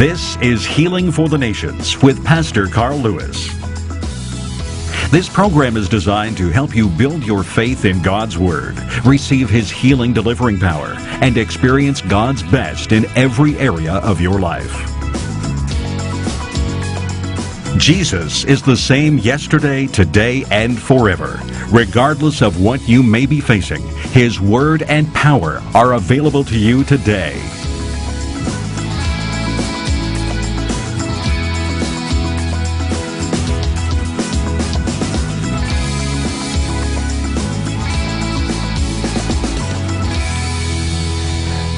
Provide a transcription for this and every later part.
This is Healing for the Nations with Pastor Carl Lewis. This program is designed to help you build your faith in God's Word, receive His healing delivering power, and experience God's best in every area of your life. Jesus is the same yesterday, today, and forever. Regardless of what you may be facing, His Word and power are available to you today.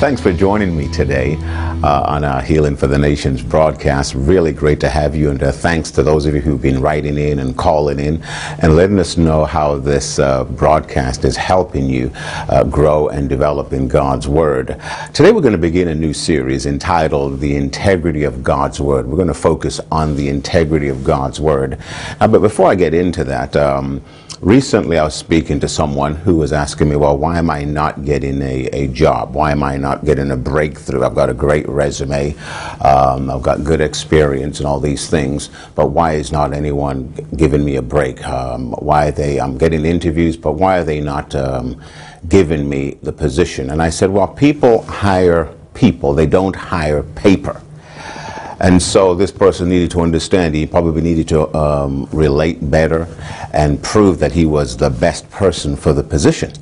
Thanks for joining me today uh, on our Healing for the Nations broadcast. Really great to have you, and uh, thanks to those of you who've been writing in and calling in and letting us know how this uh, broadcast is helping you uh, grow and develop in God's Word. Today, we're going to begin a new series entitled The Integrity of God's Word. We're going to focus on the integrity of God's Word. Uh, but before I get into that, um, Recently, I was speaking to someone who was asking me, well, why am I not getting a, a job? Why am I not getting a breakthrough? I've got a great resume, um, I've got good experience and all these things, but why is not anyone giving me a break? Um, why are they, I'm getting interviews, but why are they not um, giving me the position? And I said, well, people hire people, they don't hire paper. And so this person needed to understand, he probably needed to um, relate better and prove that he was the best person for the position.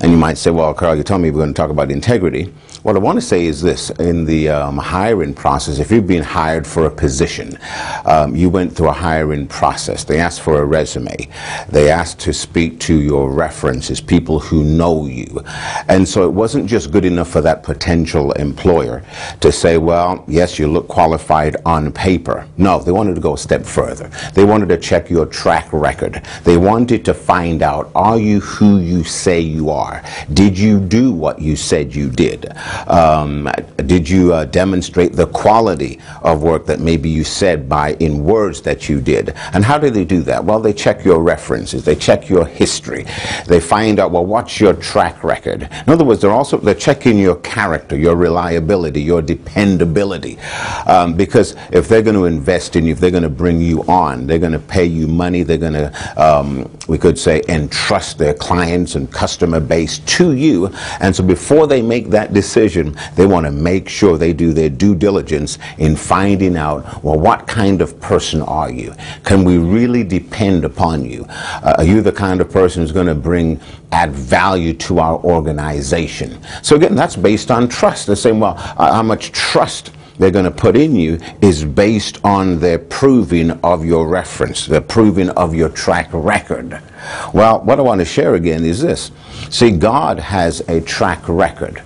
And you might say, well, Carl, you told me we're going to talk about integrity. What I want to say is this in the um, hiring process, if you've been hired for a position, um, you went through a hiring process. They asked for a resume, they asked to speak to your references, people who know you. And so it wasn't just good enough for that potential employer to say, well, yes, you look qualified on paper. No, they wanted to go a step further. They wanted to check your track record. They wanted to find out, are you who you say you are? Did you do what you said you did? Um, did you uh, demonstrate the quality of work that maybe you said by in words that you did? And how do they do that? Well, they check your references, they check your history, they find out well what's your track record. In other words, they're also they're checking your character, your reliability, your dependability, um, because if they're going to invest in you, if they're going to bring you on, they're going to pay you money, they're going to um, we could say entrust their clients and customer base to you, and so before they make that decision they want to make sure they do their due diligence in finding out, well, what kind of person are you? Can we really depend upon you? Uh, are you the kind of person who's going to bring add value to our organization? So again, that's based on trust. They're saying, well, uh, how much trust they're going to put in you is based on their proving of your reference, the proving of your track record. Well, what I want to share again is this. See, God has a track record.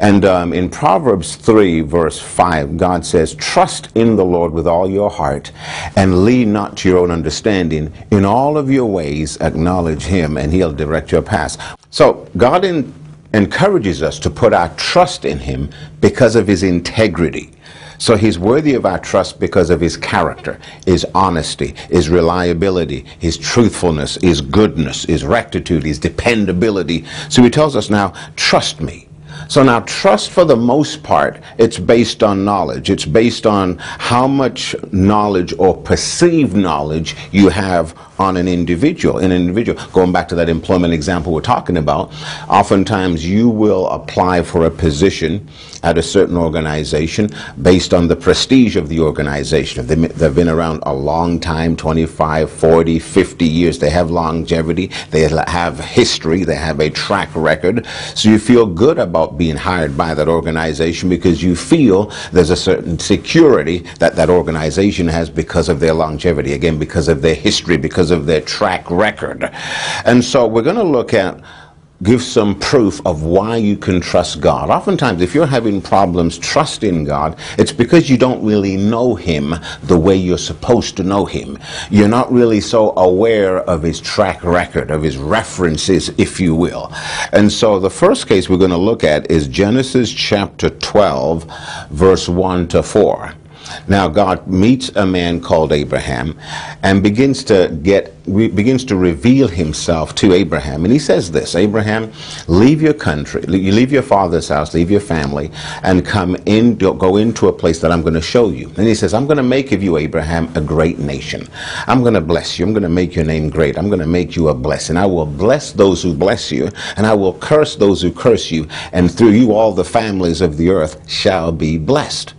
And um, in Proverbs 3, verse 5, God says, Trust in the Lord with all your heart and lean not to your own understanding. In all of your ways, acknowledge Him, and He'll direct your path. So, God in, encourages us to put our trust in Him because of His integrity. So he's worthy of our trust because of his character, his honesty, his reliability, his truthfulness, his goodness, his rectitude, his dependability. So he tells us now, trust me. So now trust for the most part, it's based on knowledge. It's based on how much knowledge or perceived knowledge you have on an individual. An individual, going back to that employment example we're talking about, oftentimes you will apply for a position at a certain organization based on the prestige of the organization. If they've been around a long time 25, 40, 50 years they have longevity, they have history, they have a track record. So you feel good about being hired by that organization because you feel there's a certain security that that organization has because of their longevity, again, because of their history, because of their track record. And so we're going to look at give some proof of why you can trust God. Oftentimes, if you're having problems trusting God, it's because you don't really know Him the way you're supposed to know Him. You're not really so aware of His track record, of His references, if you will. And so the first case we're going to look at is Genesis chapter 12, verse 1 to 4. Now God meets a man called Abraham and begins to get begins to reveal himself to Abraham. And he says this, Abraham, leave your country, you leave your father's house, leave your family and come in go into a place that I'm going to show you. And he says, I'm going to make of you Abraham a great nation. I'm going to bless you. I'm going to make your name great. I'm going to make you a blessing. I will bless those who bless you and I will curse those who curse you and through you all the families of the earth shall be blessed.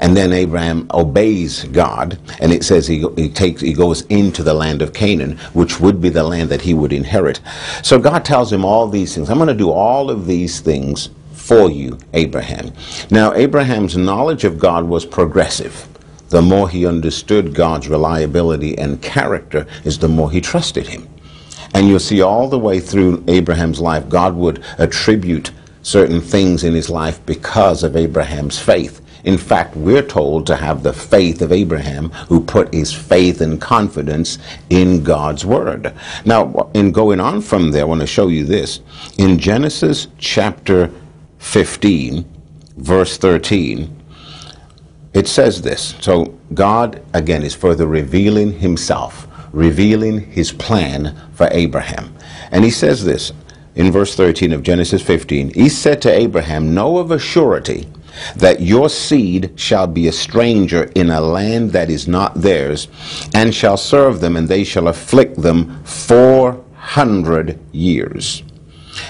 And then Abraham obeys God, and it says he, he takes he goes into the land of Canaan, which would be the land that he would inherit. So God tells him all these things. I'm going to do all of these things for you, Abraham. Now Abraham's knowledge of God was progressive. The more he understood God's reliability and character is the more he trusted him. And you'll see all the way through Abraham's life, God would attribute certain things in his life because of Abraham's faith. In fact, we're told to have the faith of Abraham, who put his faith and confidence in God's word. Now, in going on from there, I want to show you this. In Genesis chapter 15, verse 13, it says this. So, God, again, is further revealing himself, revealing his plan for Abraham. And he says this in verse 13 of Genesis 15 He said to Abraham, Know of a surety that your seed shall be a stranger in a land that is not theirs, and shall serve them, and they shall afflict them four hundred years.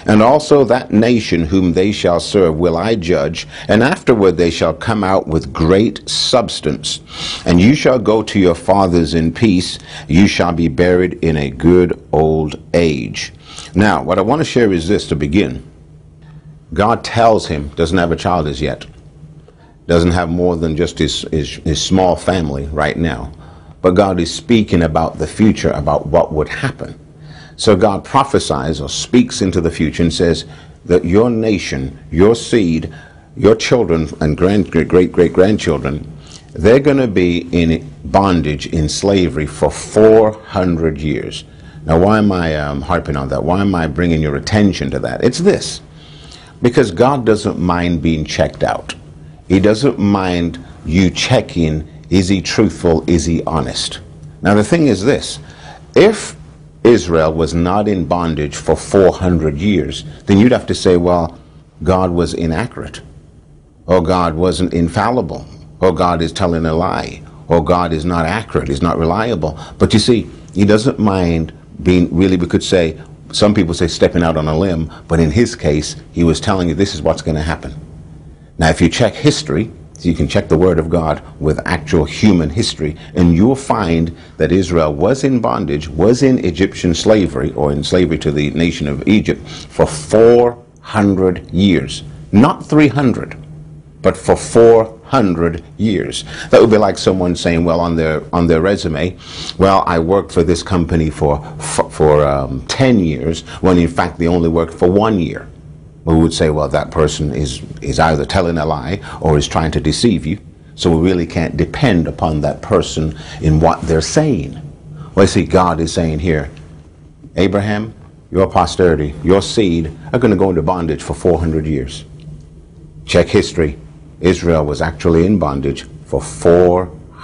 And also that nation whom they shall serve will I judge, and afterward they shall come out with great substance. And you shall go to your fathers in peace, you shall be buried in a good old age. Now, what I want to share is this to begin. God tells him, doesn't have a child as yet doesn't have more than just his, his, his small family right now. But God is speaking about the future, about what would happen. So God prophesies or speaks into the future and says that your nation, your seed, your children and grand, great great grandchildren, they're going to be in bondage, in slavery for 400 years. Now, why am I um, harping on that? Why am I bringing your attention to that? It's this because God doesn't mind being checked out. He doesn't mind you checking is he truthful, is he honest. Now, the thing is this if Israel was not in bondage for 400 years, then you'd have to say, well, God was inaccurate, or God wasn't infallible, or God is telling a lie, or God is not accurate, is not reliable. But you see, he doesn't mind being really, we could say, some people say stepping out on a limb, but in his case, he was telling you this is what's going to happen. Now, if you check history, you can check the Word of God with actual human history, and you'll find that Israel was in bondage, was in Egyptian slavery, or in slavery to the nation of Egypt, for 400 years. Not 300, but for 400 years. That would be like someone saying, well, on their, on their resume, well, I worked for this company for, for, for um, 10 years, when in fact they only worked for one year we would say, well, that person is, is either telling a lie or is trying to deceive you. So we really can't depend upon that person in what they're saying. Well, see, God is saying here, Abraham, your posterity, your seed are going to go into bondage for 400 years. Check history. Israel was actually in bondage for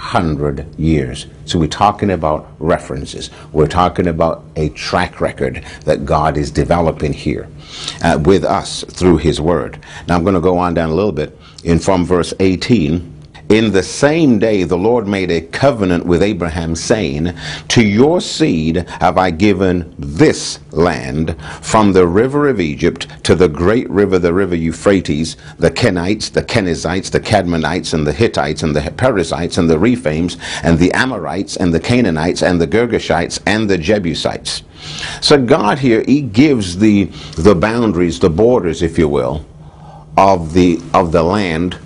400 years. So we're talking about references. We're talking about a track record that God is developing here uh, with us through His Word. Now I'm going to go on down a little bit in from verse 18. In the same day, the Lord made a covenant with Abraham, saying, To your seed have I given this land, from the river of Egypt to the great river, the river Euphrates, the Kenites, the Kenizzites, the Cadmonites, and the Hittites, and the Perizzites, and the Rephaims, and the Amorites, and the Canaanites, and the Girgashites, and the Jebusites. So God here, He gives the, the boundaries, the borders, if you will, of the, of the land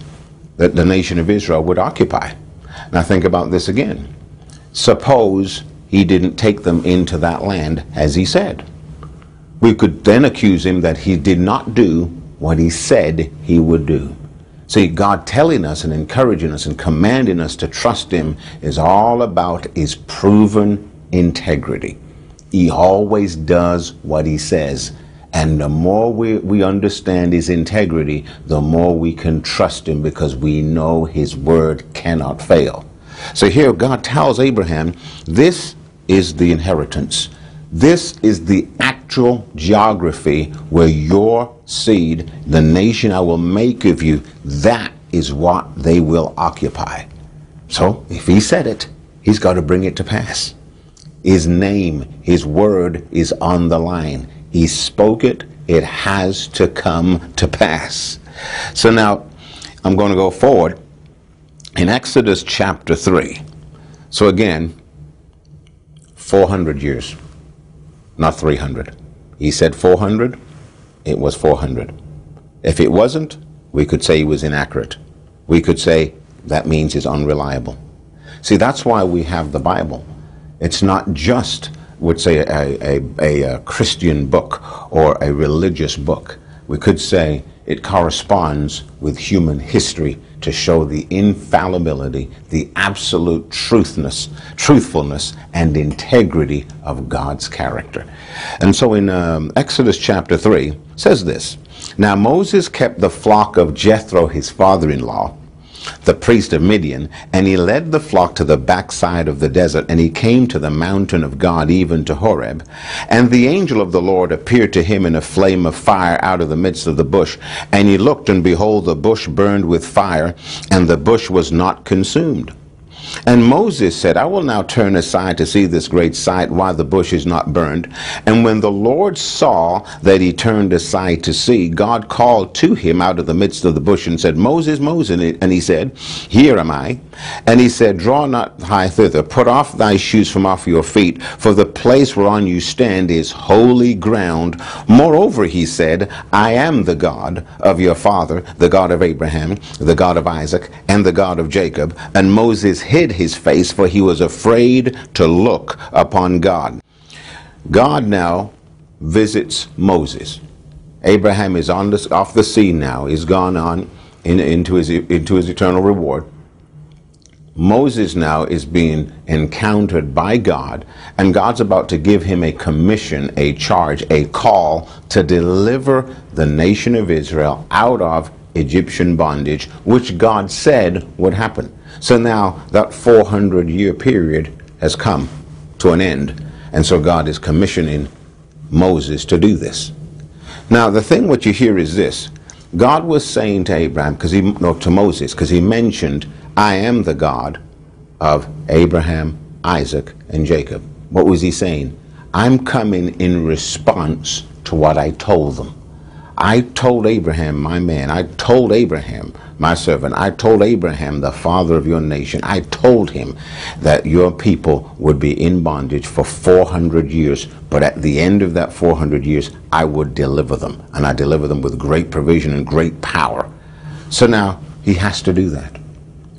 that the nation of Israel would occupy. Now think about this again. Suppose he didn't take them into that land as he said. We could then accuse him that he did not do what he said he would do. See, God telling us and encouraging us and commanding us to trust him is all about his proven integrity. He always does what he says. And the more we, we understand his integrity, the more we can trust him because we know his word cannot fail. So here God tells Abraham, this is the inheritance. This is the actual geography where your seed, the nation I will make of you, that is what they will occupy. So if he said it, he's got to bring it to pass. His name, his word is on the line. He spoke it, it has to come to pass. So now I'm going to go forward in Exodus chapter 3. So again, 400 years, not 300. He said 400, it was 400. If it wasn't, we could say he was inaccurate. We could say that means he's unreliable. See, that's why we have the Bible. It's not just, would say, a, a, a, Christian book or a religious book. We could say it corresponds with human history to show the infallibility, the absolute truthness, truthfulness, and integrity of God's character. And so in um, Exodus chapter 3 says this Now Moses kept the flock of Jethro, his father in law, the priest of Midian, and he led the flock to the backside of the desert, and he came to the mountain of God, even to Horeb. And the angel of the Lord appeared to him in a flame of fire out of the midst of the bush. And he looked, and behold, the bush burned with fire, and the bush was not consumed. And Moses said, I will now turn aside to see this great sight, why the bush is not burned. And when the Lord saw that he turned aside to see, God called to him out of the midst of the bush and said, Moses, Moses. And he said, Here am I. And he said, Draw not high thither, put off thy shoes from off your feet, for the place whereon you stand is holy ground. Moreover, he said, I am the God of your father, the God of Abraham, the God of Isaac, and the God of Jacob. And Moses hid hid his face, for he was afraid to look upon God. God now visits Moses. Abraham is on the, off the scene now. He's gone on in, into, his, into his eternal reward. Moses now is being encountered by God, and God's about to give him a commission, a charge, a call to deliver the nation of Israel out of Egyptian bondage, which God said would happen. So now that 400 year period has come to an end. And so God is commissioning Moses to do this. Now, the thing what you hear is this God was saying to Abraham, because he, no, to Moses, because he mentioned, I am the God of Abraham, Isaac, and Jacob. What was he saying? I'm coming in response to what I told them. I told Abraham, my man, I told Abraham, my servant, I told Abraham, the father of your nation, I told him that your people would be in bondage for 400 years, but at the end of that 400 years, I would deliver them. And I deliver them with great provision and great power. So now he has to do that.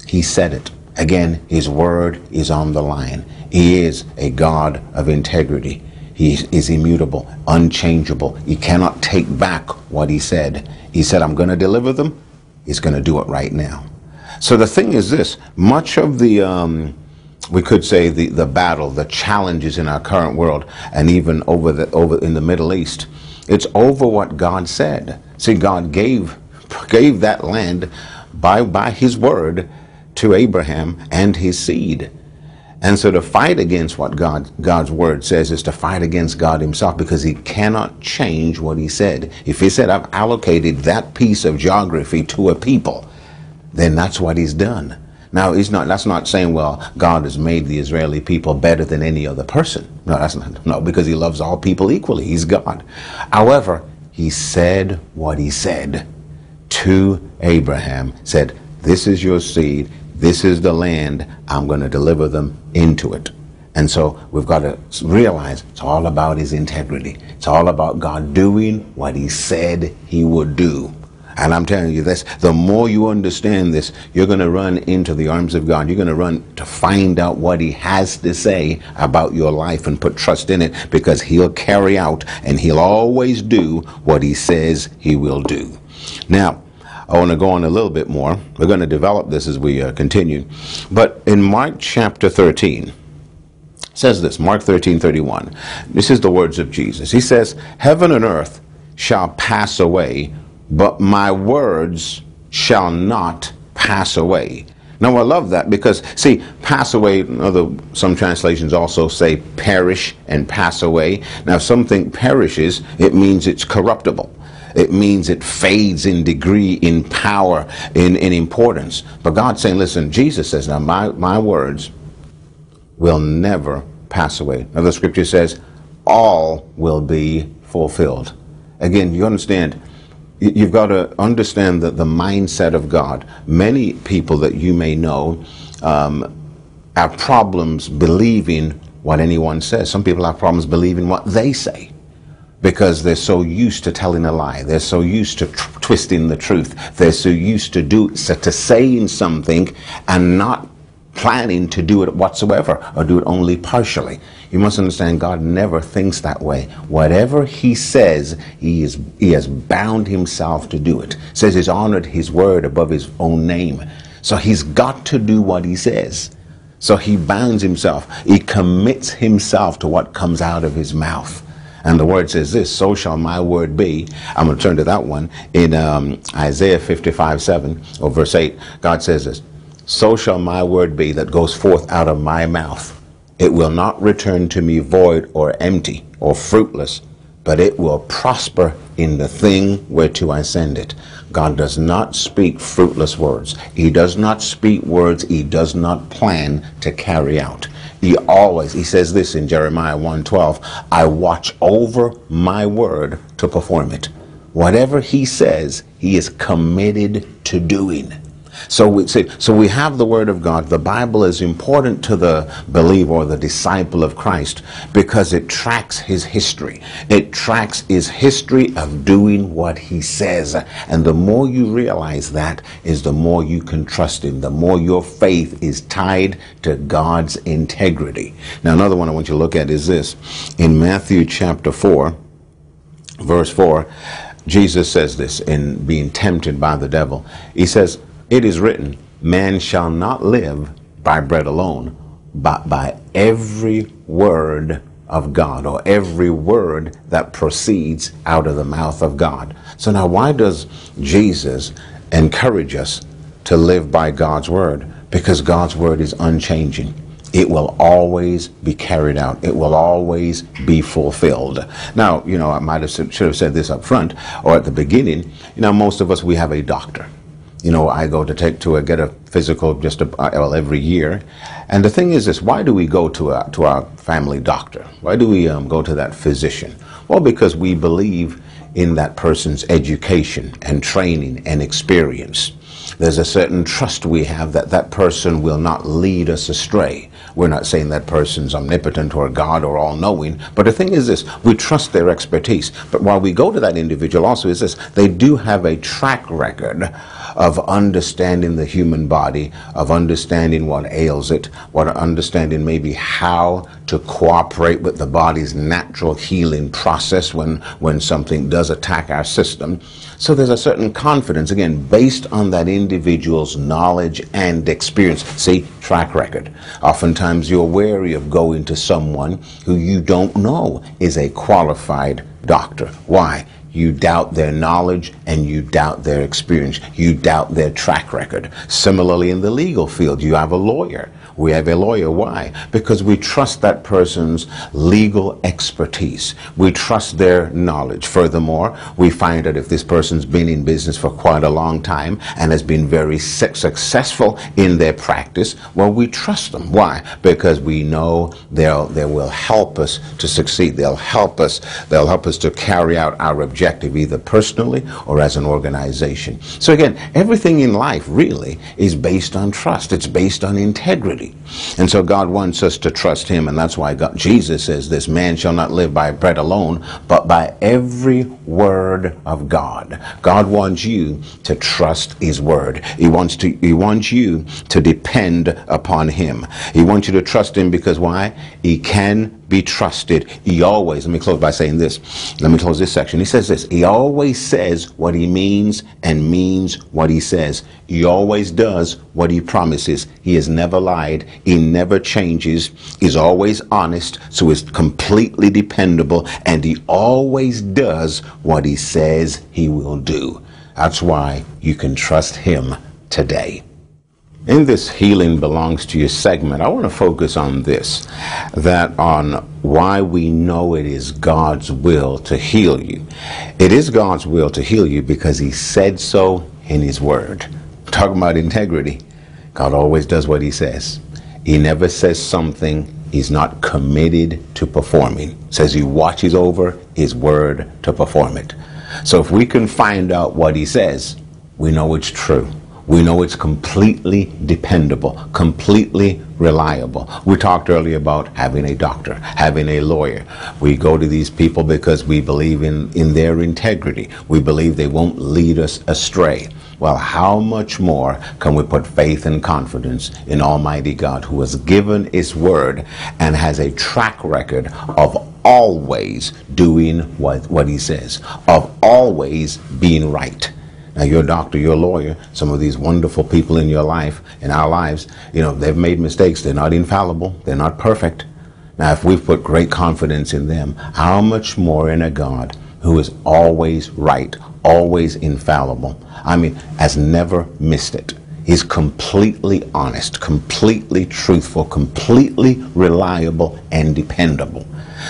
He said it. Again, his word is on the line. He is a God of integrity. He is immutable, unchangeable. He cannot take back what he said. He said, I'm going to deliver them. He's going to do it right now. So the thing is this much of the, um, we could say, the, the battle, the challenges in our current world, and even over, the, over in the Middle East, it's over what God said. See, God gave, gave that land by, by his word to Abraham and his seed. And so to fight against what God, God's word says is to fight against God himself because he cannot change what he said. If he said, I've allocated that piece of geography to a people, then that's what he's done. Now, he's not, that's not saying, well, God has made the Israeli people better than any other person. No, that's not, no, because he loves all people equally. He's God. However, he said what he said to Abraham, said, this is your seed this is the land, I'm going to deliver them into it. And so we've got to realize it's all about his integrity. It's all about God doing what he said he would do. And I'm telling you this, the more you understand this, you're going to run into the arms of God. You're going to run to find out what he has to say about your life and put trust in it because he'll carry out and he'll always do what he says he will do. Now, I want to go on a little bit more. We're going to develop this as we uh, continue. But in Mark chapter 13, says this, Mark 13, 31. This is the words of Jesus. He says, Heaven and earth shall pass away, but my words shall not pass away. Now I love that because see, pass away. Other some translations also say perish and pass away. Now if something perishes, it means it's corruptible. It means it fades in degree, in power, in, in importance. But God's saying, listen, Jesus says, now my, my words will never pass away. Now the scripture says, all will be fulfilled. Again, you understand, you've got to understand that the mindset of God. Many people that you may know um, have problems believing what anyone says. Some people have problems believing what they say because they're so used to telling a lie. They're so used to twisting the truth. They're so used to do so to saying something and not planning to do it whatsoever or do it only partially. You must understand God never thinks that way. Whatever he says, he is he has bound himself to do it. Says he's honored his word above his own name. So he's got to do what he says. So he bounds himself. He commits himself to what comes out of his mouth. And the word says this, so shall my word be. I'm going to turn to that one in um, Isaiah 55, 7 or verse 8. God says this, so shall my word be that goes forth out of my mouth. It will not return to me void or empty or fruitless, but it will prosper in the thing whereto I send it. God does not speak fruitless words. He does not speak words he does not plan to carry out. He always, he says this in Jeremiah 1:12, I watch over my word to perform it. Whatever he says, he is committed to doing. So we see, so we have the Word of God. The Bible is important to the believer or the disciple of Christ because it tracks his history. It tracks his history of doing what he says. And the more you realize that is the more you can trust him. The more your faith is tied to God's integrity. Now another one I want you to look at is this. In Matthew chapter 4, verse 4, Jesus says this in being tempted by the devil. He says, it is written, Man shall not live by bread alone, but by every word of God, or every word that proceeds out of the mouth of God. So now, why does Jesus encourage us to live by God's word? Because God's word is unchanging. It will always be carried out. It will always be fulfilled. Now, you know, I might have should have said this up front or at the beginning. You know, most of us we have a doctor you know, I go to take to a, get a physical just a, uh, well every year, and the thing is this: why do we go to a, to our family doctor? Why do we um, go to that physician? Well, because we believe in that person's education and training and experience. There's a certain trust we have that that person will not lead us astray. We're not saying that person's omnipotent or God or all knowing, but the thing is this we trust their expertise. But while we go to that individual, also is this they do have a track record of understanding the human body, of understanding what ails it, what understanding maybe how to cooperate with the body's natural healing process when, when something does attack our system. So there's a certain confidence, again, based on that individual's knowledge and experience. See, track record. Oftentimes you're wary of going to someone who you don't know is a qualified doctor. Why? You doubt their knowledge and you doubt their experience. You doubt their track record. Similarly, in the legal field, you have a lawyer we have a lawyer. Why? Because we trust that person's legal expertise. We trust their knowledge. Furthermore, we find that if this person's been in business for quite a long time and has been very successful in their practice, well, we trust them. Why? Because we know they'll, they will help us to succeed. They'll help us. They'll help us to carry out our objective either personally or as an organization. So again, everything in life really is based on trust. It's based on integrity. And so God wants us to trust Him, and that's why God, Jesus says this man shall not live by bread alone, but by every word of God. God wants you to trust His word. He wants to He wants you to depend upon Him. He wants you to trust Him because why? He can be trusted. He always, let me close by saying this. Let me close this section. He says this. He always says what he means and means what he says. He always does what he promises. He has never lied. He never changes. He's always honest. So he's completely dependable. And he always does what he says he will do. That's why you can trust him today. In this healing belongs to you segment, I want to focus on this that on why we know it is God's will to heal you. It is God's will to heal you because He said so in His Word. Talking about integrity, God always does what He says. He never says something He's not committed to performing. Says He watches over His Word to perform it. So if we can find out what He says, we know it's true we know it's completely dependable, completely reliable. We talked earlier about having a doctor, having a lawyer. We go to these people because we believe in, in their integrity. We believe they won't lead us astray. Well, how much more can we put faith and confidence in Almighty God who has given His word and has a track record of always doing what, what He says, of always being right? Now, you're a doctor, you're a lawyer, some of these wonderful people in your life, in our lives, you know, they've made mistakes. They're not infallible, they're not perfect. Now, if we've put great confidence in them, how much more in a God who is always right, always infallible? I mean, has never missed it. He's completely honest, completely truthful, completely reliable, and dependable.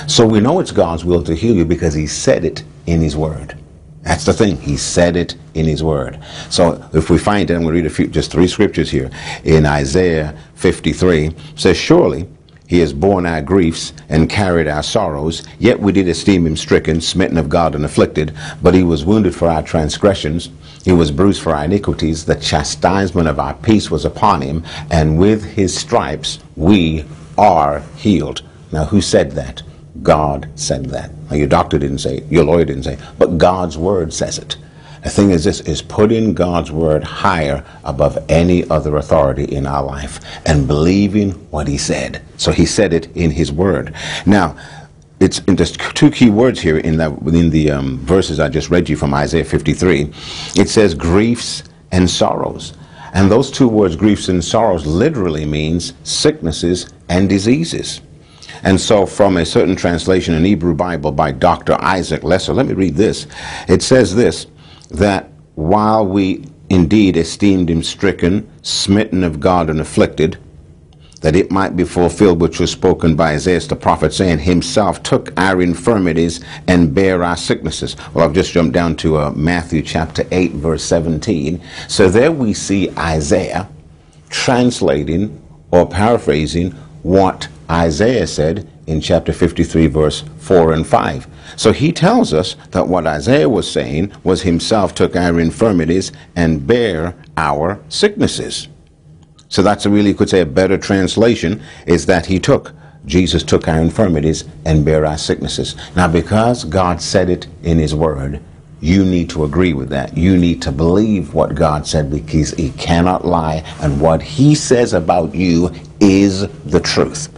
So we know it's God's will to heal you because He said it in His Word. That's the thing. He said it in his word. So if we find it, I'm going to read a few, just three scriptures here. In Isaiah 53, says, Surely he has borne our griefs and carried our sorrows, yet we did esteem him stricken, smitten of God, and afflicted. But he was wounded for our transgressions, he was bruised for our iniquities. The chastisement of our peace was upon him, and with his stripes we are healed. Now, who said that? God said that. Your doctor didn't say it, your lawyer didn't say it, but God's word says it. The thing is this is putting God's word higher above any other authority in our life and believing what he said. So he said it in his word. Now, it's in just two key words here in that within the um, verses I just read you from Isaiah 53. It says griefs and sorrows. And those two words, griefs and sorrows, literally means sicknesses and diseases. And so, from a certain translation in Hebrew Bible by Dr. Isaac Leeser, let me read this. It says this that while we indeed esteemed him stricken, smitten of God, and afflicted, that it might be fulfilled which was spoken by Isaiah the prophet, saying, Himself took our infirmities and bare our sicknesses. Well, I've just jumped down to uh, Matthew chapter 8, verse 17. So there we see Isaiah translating or paraphrasing what Isaiah said in chapter 53, verse 4 and 5. So he tells us that what Isaiah was saying was himself took our infirmities and bare our sicknesses. So that's a really, you could say, a better translation is that he took. Jesus took our infirmities and bare our sicknesses. Now, because God said it in his word, you need to agree with that. You need to believe what God said because he cannot lie, and what he says about you is the truth.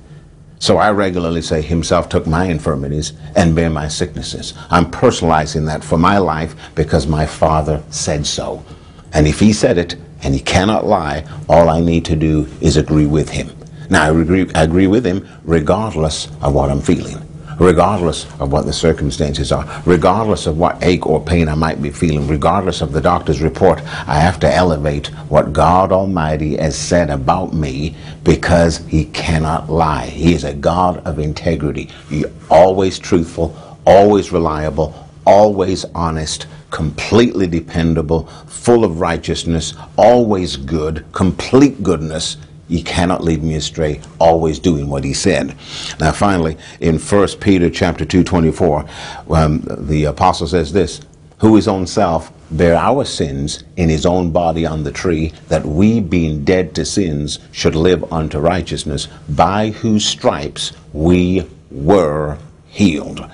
So I regularly say, Himself took my infirmities and bare my sicknesses. I'm personalizing that for my life because my Father said so. And if He said it and He cannot lie, all I need to do is agree with Him. Now, I agree, I agree with Him regardless of what I'm feeling regardless of what the circumstances are, regardless of what ache or pain I might be feeling, regardless of the doctor's report, I have to elevate what God Almighty has said about me because He cannot lie. He is a God of integrity. He always truthful, always reliable, always honest, completely dependable, full of righteousness, always good, complete goodness he cannot lead me astray, always doing what he said. Now, finally, in 1 Peter chapter 2, 24, um, the apostle says this, who his own self bare our sins in his own body on the tree, that we, being dead to sins, should live unto righteousness, by whose stripes we were healed.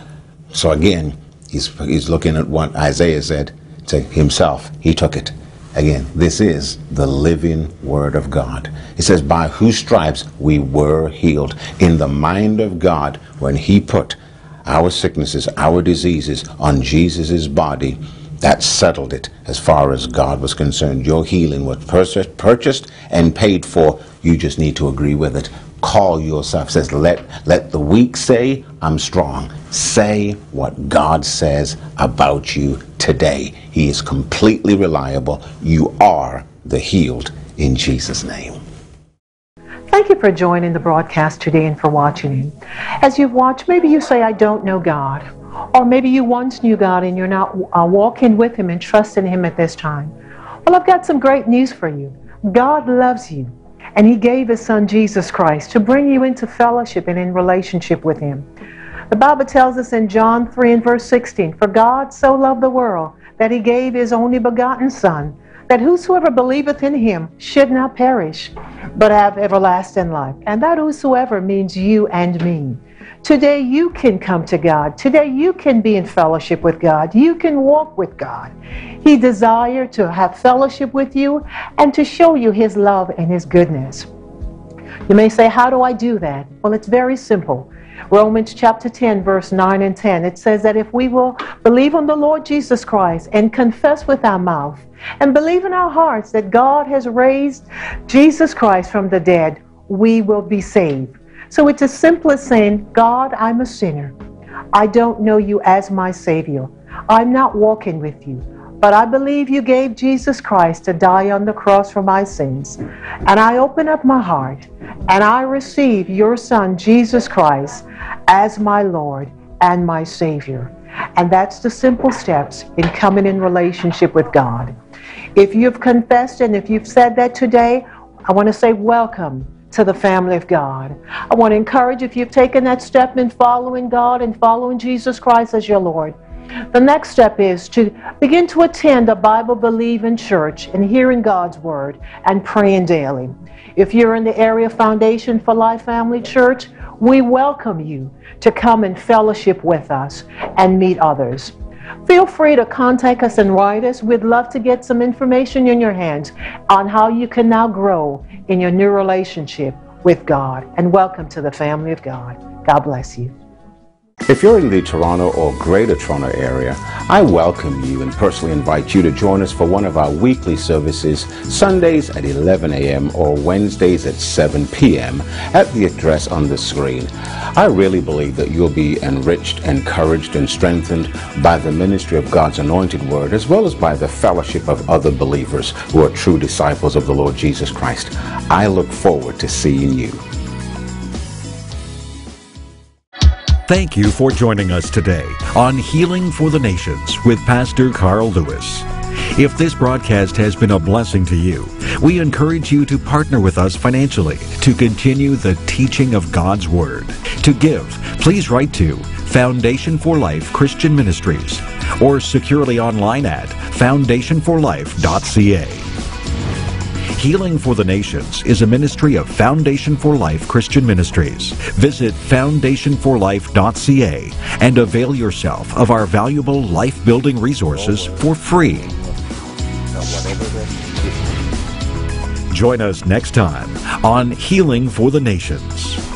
So again, he's, he's looking at what Isaiah said to himself. He took it. Again, this is the living Word of God. It says, By whose stripes we were healed. In the mind of God, when He put our sicknesses, our diseases on Jesus' body, that settled it as far as God was concerned. Your healing was purchased and paid for. You just need to agree with it. Call yourself. It says, let, let the weak say, I'm strong. Say what God says about you today. He is completely reliable. You are the healed in Jesus' name. Thank you for joining the broadcast today and for watching. As you've watched, maybe you say, I don't know God. Or maybe you once knew God and you're not uh, walking with Him and trusting Him at this time. Well, I've got some great news for you. God loves you, and He gave His Son Jesus Christ to bring you into fellowship and in relationship with Him. The Bible tells us in John 3 and verse 16 For God so loved the world that He gave His only begotten Son, that whosoever believeth in Him should not perish, but have everlasting life. And that whosoever means you and me. Today you can come to God. Today you can be in fellowship with God. You can walk with God. He desires to have fellowship with you and to show you His love and His goodness. You may say, How do I do that? Well, it's very simple. Romans chapter 10, verse 9 and 10, it says that if we will believe on the Lord Jesus Christ and confess with our mouth and believe in our hearts that God has raised Jesus Christ from the dead, we will be saved. So it's as simple as saying, God, I'm a sinner. I don't know you as my Savior. I'm not walking with you. But I believe you gave Jesus Christ to die on the cross for my sins. And I open up my heart and I receive your Son, Jesus Christ, as my Lord and my Savior. And that's the simple steps in coming in relationship with God. If you've confessed and if you've said that today, I want to say welcome to the family of God. I want to encourage if you've taken that step in following God and following Jesus Christ as your Lord. The next step is to begin to attend a Bible believing church and hearing God's word and praying daily. If you're in the area Foundation for Life Family Church, we welcome you to come and fellowship with us and meet others. Feel free to contact us and write us. We'd love to get some information in your hands on how you can now grow in your new relationship with God. And welcome to the family of God. God bless you. If you're in the Toronto or Greater Toronto area, I welcome you and personally invite you to join us for one of our weekly services, Sundays at 11 a.m. or Wednesdays at 7 p.m. at the address on the screen. I really believe that you'll be enriched, encouraged, and strengthened by the ministry of God's anointed word, as well as by the fellowship of other believers who are true disciples of the Lord Jesus Christ. I look forward to seeing you. Thank you for joining us today on Healing for the Nations with Pastor Carl Lewis. If this broadcast has been a blessing to you, we encourage you to partner with us financially to continue the teaching of God's Word. To give, please write to Foundation for Life Christian Ministries or securely online at foundationforlife.ca. Healing for the Nations is a ministry of Foundation for Life Christian Ministries. Visit foundationforlife.ca and avail yourself of our valuable life building resources for free. Join us next time on Healing for the Nations.